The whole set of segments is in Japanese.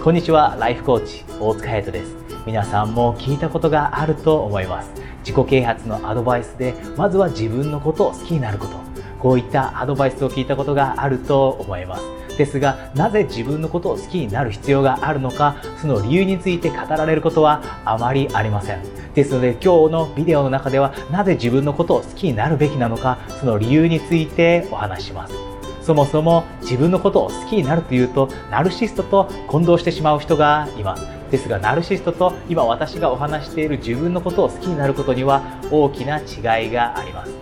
こんにちはライフコーチ大塚隼人です。皆さんも聞いたことがあると思います。自己啓発のアドバイスでまずは自分のことを好きになること。こういったアドバイスを聞いたことがあると思います。ですがなぜ自分のことを好きになる必要があるのかその理由について語られることはあまりありません。ですので今日のビデオの中ではなぜ自分のことを好きになるべきなのかその理由についてお話します。そもそも自分のことを好きになるというとナルシストと混同してしまう人がいます。ですがナルシストと今私がお話している自分のことを好きになることには大きな違いがあります。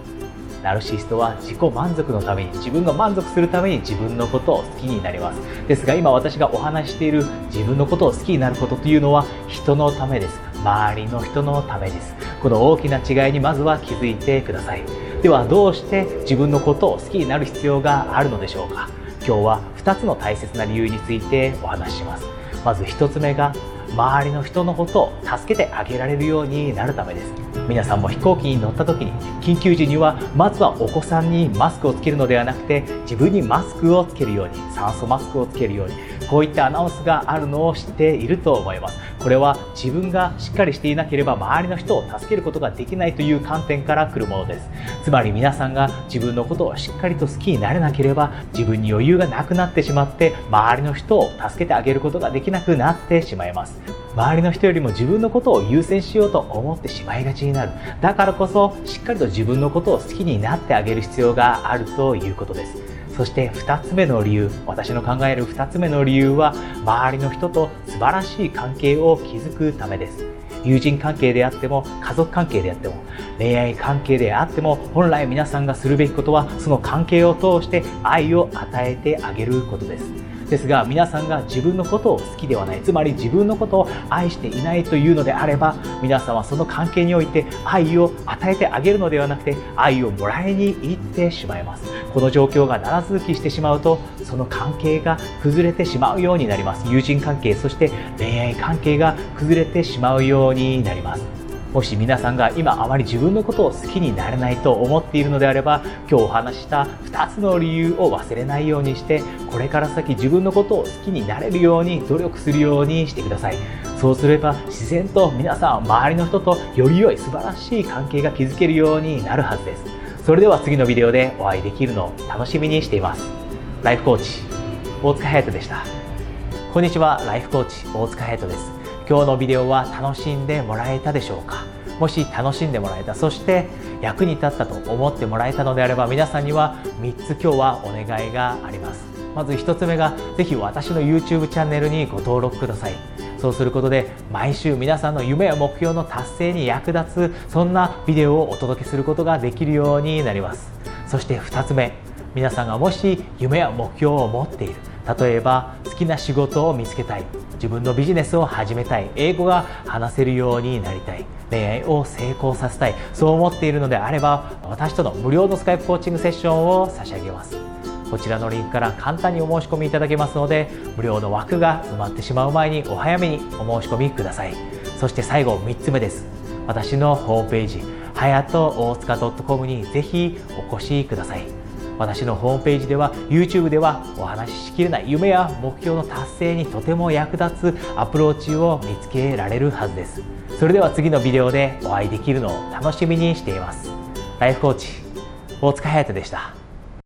ナルシストは自己満足のために自分が満足するために自分のことを好きになります。ですが今私がお話している自分のことを好きになることというのは人のためです。周りの人のためです。この大きな違いにまずは気づいてください。ではどうして自分のことを好きになる必要があるのでしょうか？今日は2つの大切な理由についてお話しします。まず1つ目が周りの人のことを助けてあげられるようになるためです。皆さんも飛行機に乗った時に緊急時にはまずはお子さんにマスクをつけるのではなくて自分にマスクをつけるように酸素マスクをつけるようにこういったアナウンスがあるのを知っていると思います。これは自分がしっかりしていなければ周りの人を助けることができないという観点から来るものです。つまり皆さんが自分のことをしっかりと好きになれなければ自分に余裕がなくなってしまって周りの人を助けてあげることができなくなってしまいます。周りの人よりも自分のことを優先しようと思ってしまいがちになる。だからこそしっかりと自分のことを好きになってあげる必要があるということです。そして2つ目の理由私の考える2つ目の理由は周りの人と素晴らしい関係を築くためです。友人関係であっても家族関係であっても恋愛関係であっても本来皆さんがするべきことはその関係を通して愛を与えてあげることです。ですが皆さんが自分のことを好きではないつまり自分のことを愛していないというのであれば皆さんはその関係において愛を与えてあげるのではなくて愛をもらいに行ってしまいます。この状況が長続きしてしまうとその関係が崩れてしまうようになります。友人関係そして恋愛関係が崩れてしまうようになります。もし皆さんが今あまり自分のことを好きになれないと思っているのであれば今日お話した2つの理由を忘れないようにしてこれから先自分のことを好きになれるように努力するようにしてください。そうすれば自然と皆さん周りの人とより良い素晴らしい関係が築けるようになるはずです。それでは次のビデオでお会いできるのを楽しみにしています。ライフコーチ大塚隼人でした。こんにちは。ライフコーチ大塚隼人です。今日のビデオは楽しんでもらえたでしょうか？もし楽しんでもらえた。そして役に立ったと思ってもらえたのであれば皆さんには3つ今日はお願いがあります。まず1つ目がぜひ私の YouTube チャンネルにご登録ください。そうすることで毎週皆さんの夢や目標の達成に役立つそんなビデオをお届けすることができるようになります。そして2つ目皆さんがもし夢や目標を持っている。例えば好きな仕事を見つけたい。自分のビジネスを始めたい。英語が話せるようになりたい。恋愛を成功させたい。そう思っているのであれば私との無料のスカイプコーチングセッションを差し上げます。こちらのリンクから簡単にお申し込みいただけますので無料の枠が埋まってしまう前にお早めにお申し込みください。そして最後3つ目です。私のホームページはやと大塚 .com にぜひお越しください。私のホームページでは YouTube ではお話ししきれない夢や目標の達成にとても役立つアプローチを見つけられるはずです。それでは次のビデオでお会いできるのを楽しみにしています。ライフコーチ大塚隼人でした。